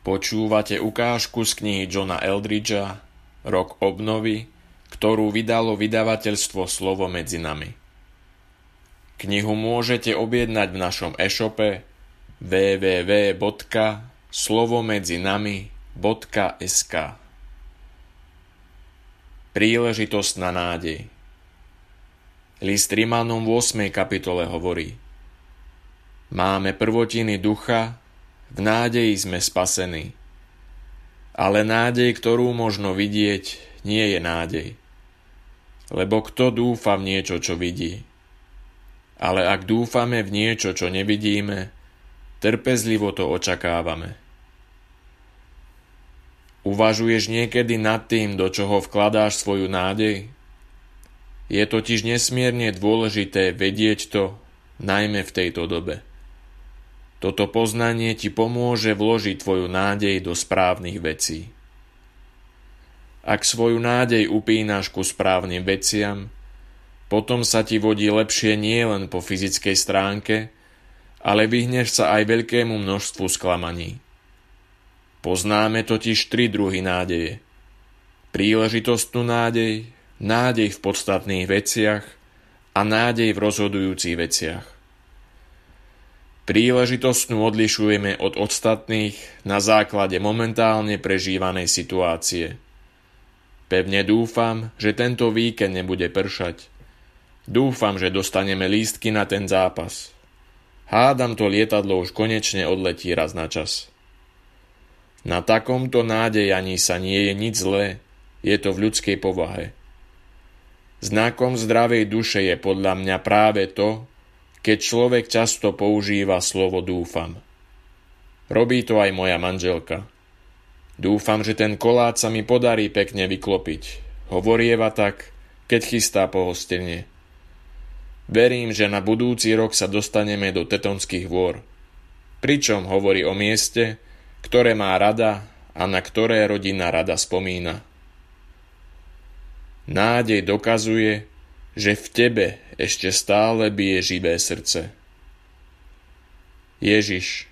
Počúvate ukážku z knihy Johna Eldridgea Rok obnovy, ktorú vydalo vydavateľstvo Slovo medzi nami. Knihu môžete objednať v našom e-shope www.slovomedzinami.sk Príležitosť na nádej List Rimanom v 8. kapitole hovorí Máme prvotiny ducha, v nádeji sme spasení. Ale nádej, ktorú možno vidieť, nie je nádej. Lebo kto dúfa v niečo, čo vidí? Ale ak dúfame v niečo, čo nevidíme, trpezlivo to očakávame. Uvažuješ niekedy nad tým, do čoho vkladáš svoju nádej? Je totiž nesmierne dôležité vedieť to, najmä v tejto dobe. Toto poznanie ti pomôže vložiť tvoju nádej do správnych vecí. Ak svoju nádej upínaš ku správnym veciam, potom sa ti vodí lepšie nie len po fyzickej stránke, ale vyhneš sa aj veľkému množstvu sklamaní. Poznáme totiž tri druhy nádeje. Príležitostnú nádej, nádej v podstatných veciach a nádej v rozhodujúcich veciach. Príležitostnú odlišujeme od ostatných na základe momentálne prežívanej situácie. Pevne dúfam, že tento víkend nebude pršať. Dúfam, že dostaneme lístky na ten zápas. Hádam to lietadlo už konečne odletí raz na čas. Na takomto nádejaní sa nie je nič zlé, je to v ľudskej povahe. Znakom zdravej duše je podľa mňa práve to, keď človek často používa slovo dúfam. Robí to aj moja manželka. Dúfam, že ten koláč sa mi podarí pekne vyklopiť. Hovorieva tak, keď chystá pohostenie. Verím, že na budúci rok sa dostaneme do Tetonských dvor. Pričom hovorí o mieste, ktoré má rada a na ktoré rodina rada spomína. Nádej dokazuje, že v tebe ešte stále bije živé srdce. Ježiš,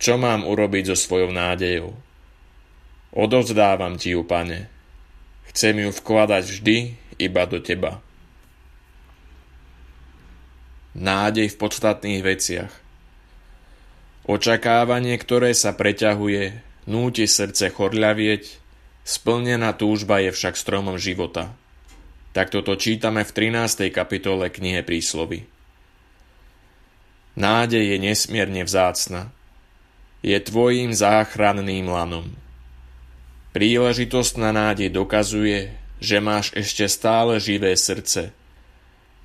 čo mám urobiť so svojou nádejou? Odovzdávam ti ju, pane. Chcem ju vkladať vždy iba do teba. Nádej v podstatných veciach. Očakávanie, ktoré sa preťahuje, núti srdce chorľavieť, splnená túžba je však stromom života. Takto to čítame v 13. kapitole knihe Príslovy. Nádej je nesmierne vzácna. Je tvojím záchranným lanom. Príležitosť na nádej dokazuje, že máš ešte stále živé srdce.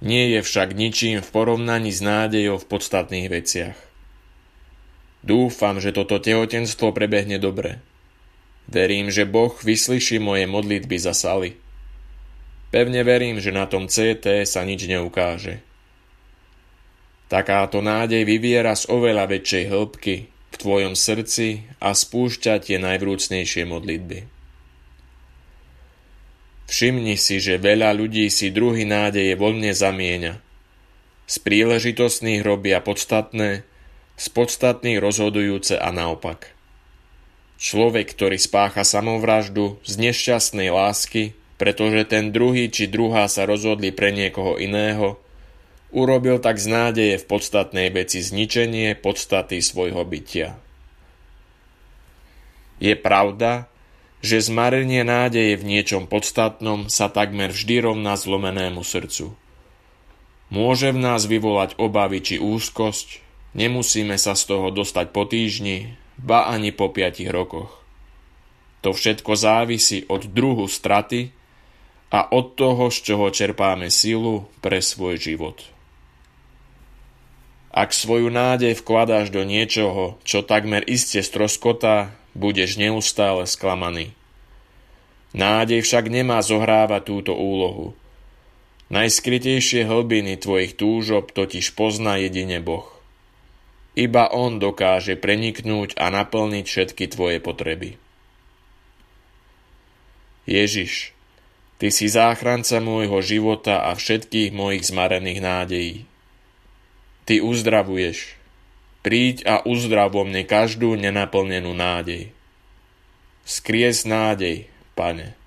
Nie je však ničím v porovnaní s nádejou v podstatných veciach. Dúfam, že toto tehotenstvo prebehne dobre. Verím, že Boh vyslyší moje modlitby za Sally. Pevne verím, že na tom CT sa nič neukáže. Takáto nádej vyviera z oveľa väčšej hĺbky v tvojom srdci a spúšťa tie najvrúcnejšie modlitby. Všimni si, že veľa ľudí si druhý nádeje voľne zamieňa. Z príležitostných robia podstatné, z podstatných rozhodujúce a naopak. Človek, ktorý spácha samovraždu z nešťastnej lásky, pretože ten druhý či druhá sa rozhodli pre niekoho iného, urobil tak z nádeje v podstatnej veci zničenie podstaty svojho bytia. Je pravda, že zmarenie nádeje v niečom podstatnom sa takmer vždy rovná zlomenému srdcu. Môže v nás vyvolať obavy či úzkosť, nemusíme sa z toho dostať po týždni, ba ani po piatich rokoch. To všetko závisí od druhu straty, a od toho, z čoho čerpáme silu pre svoj život. Ak svoju nádej vkladáš do niečoho, čo takmer iste stroskotá, budeš neustále sklamaný. Nádej však nemá zohrávať túto úlohu. Najskrytejšie hlbiny tvojich túžob totiž pozná jedine Boh. Iba On dokáže preniknúť a naplniť všetky tvoje potreby. Ježiš, Ty si záchranca môjho života a všetkých mojich zmarených nádejí. Ty uzdravuješ. Príď a uzdrav vo mne každú nenaplnenú nádej. Skries nádej, pane.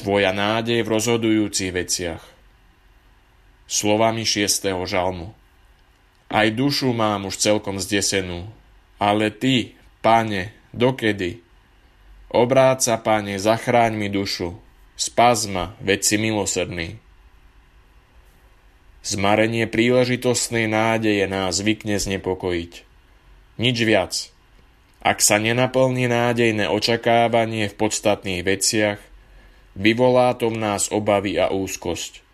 Tvoja nádej v rozhodujúcich veciach. Slovami šiestého žalmu. Aj dušu mám už celkom zdesenú, ale ty, pane, dokedy? Obráca, pane, zachráň mi dušu, spaz ma, veď si milosrdný. Zmarenie príležitostnej nádeje nás zvykne znepokojiť. Nič viac. Ak sa nenaplní nádejné očakávanie v podstatných veciach, Vyvolá to v nás obavy a úzkosť.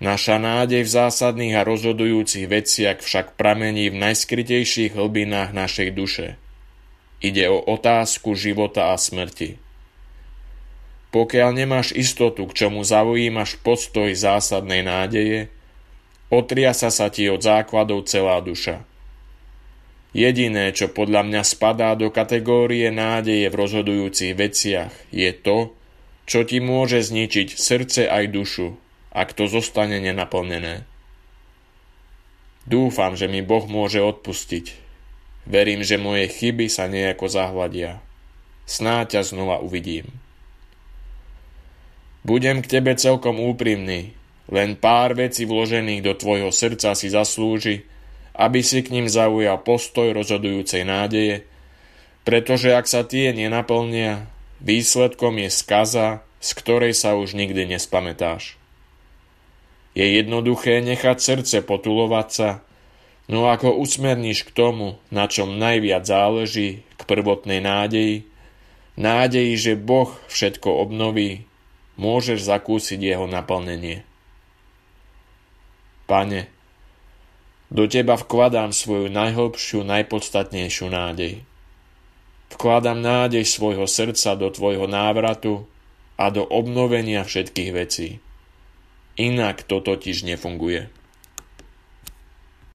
Naša nádej v zásadných a rozhodujúcich veciach však pramení v najskrytejších hlbinách našej duše. Ide o otázku života a smrti. Pokiaľ nemáš istotu, k čomu zaujímaš postoj zásadnej nádeje, otriasa sa ti od základov celá duša. Jediné, čo podľa mňa spadá do kategórie nádeje v rozhodujúcich veciach, je to, čo ti môže zničiť srdce aj dušu, ak to zostane nenaplnené. Dúfam, že mi Boh môže odpustiť. Verím, že moje chyby sa nejako zahľadia. Snáď ťa znova uvidím. Budem k tebe celkom úprimný, len pár vecí vložených do tvojho srdca si zaslúži, aby si k ním zaujal postoj rozhodujúcej nádeje, pretože ak sa tie nenaplnia, Výsledkom je skaza, z ktorej sa už nikdy nespamätáš. Je jednoduché nechať srdce potulovať sa, no ako usmerníš k tomu, na čom najviac záleží, k prvotnej nádeji, nádeji, že Boh všetko obnoví, môžeš zakúsiť jeho naplnenie. Pane, do Teba vkladám svoju najhlbšiu, najpodstatnejšiu nádej. Vkladám nádej svojho srdca do tvojho návratu a do obnovenia všetkých vecí. Inak to totiž nefunguje.